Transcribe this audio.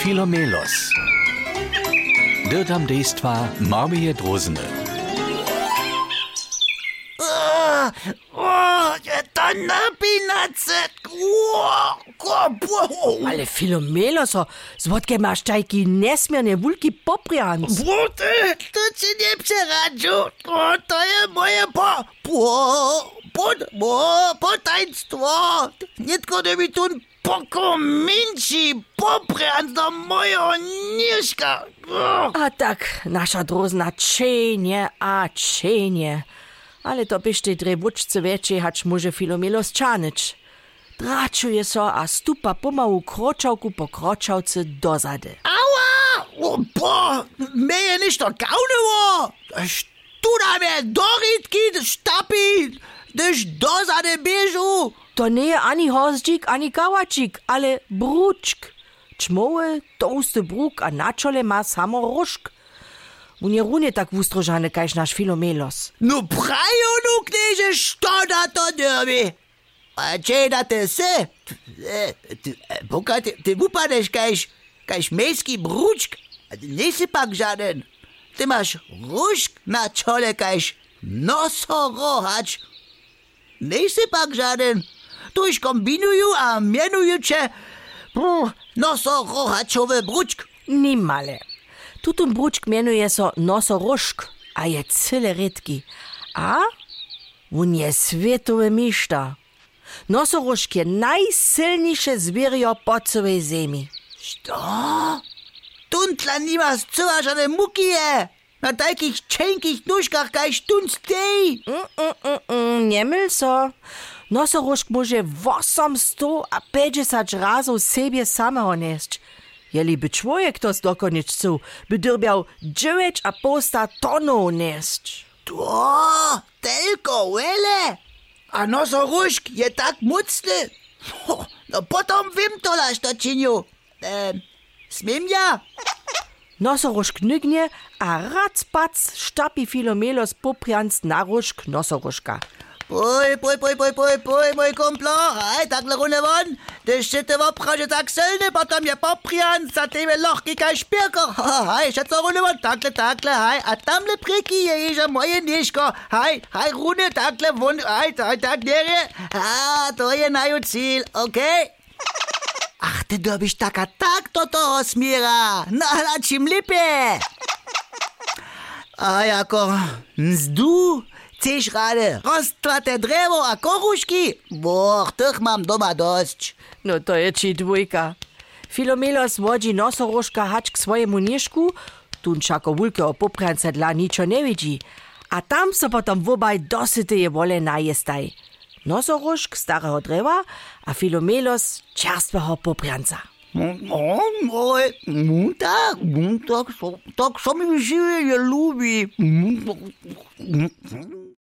Filomelos. Dirtam dejstva Marmije Drozene. O, to napinace. Ale Filomeloso, zwodke masz tajki nesmiernie wulki poprians. Wóty, to ci nie przeradzu. O, to jest moje po... po... po... po... potaństwo. Nie tylko da mi tu pokominci mojego nieszka. O. A tak, nasza drozna czenie a czenie. Ale to byś tej drewuczce wiecie, hacz może Filomelos czanyć. Draczuje so a stupa pomału kroczałku po kroczałce dozady. Aua! O, bo, je nicht der Gaunewo! Tu da mir Doritki, Stappi, das dosade Biežu! To nie je ani hozdzik, ani kałačik, ale bručk. Čmoły, tousty bruk, a na czole ma samo różk. U nie runie tak wustrożane, kajś nasz Filomelos. No prajo, nu knieže, što da to derbi? A če da te se? Buka, ty, ty upadeš kajś, kajś miejski bručk? Nie si pak żaden. Ty masz różk na czole kajś nosorohacz. Nie si pak żaden. Tu jih kombinuju, a mijenuju će... Nosorohačove bručk. Nimale. Tutun bručk mijenuje so nosorošk, a je cele redki. A? On je svetove mišta. Nosorošk je najsilnejše zverjo po celej zemlji. Što? Tuntla nima z cela žene mukije. Na takih čenkih nožkah kaj štunc tej. Mm, mm, mm, mm, Njemel so. Nosorożk może 850 razów siebie samego nieść. Jeli by człowiek to z dokoniczcu, by dyrbiał 9,5 tonów nieść. To, tylko wele. A nosorożk je tak mocny. Ho, No potom wiem to laś to czyniu. E, smiem ja? Nosorożk nygnie, a rac pac sztapi Filomelos poprianc na różk nosorożka. Poj, poj, poj, poj, poj, poj, moj komplo, aj takhle rune von, dešte opra, že tak silny, potom je poprijan, za tebe lohki kaj špirko, haj, še co rune von, takhle, takhle, haj, a tamle priki je ježa moje niško, haj, haj, rune, takhle von, aj, tak, tak, nere, a, to je naju cilj, okej? Okay? Ach, ty dobiš taka tak toto osmira, no, na čim lepe. A jako mzdu cišrare, roztrate drevo, a koruški, boh, teh imam doma došč. No, to je či dvojka. Filomelos vođi nosorožka hač k svojemu nišku, tunčako vulke opopranca dla ničo ne vidi, a tam so potem vobaj dosyty je vole najestaj. Nosorožk starého dreva a filomelos čerstvého popranca. O, moj, tak, tak, tak, tak, tak, tak, tak, tak,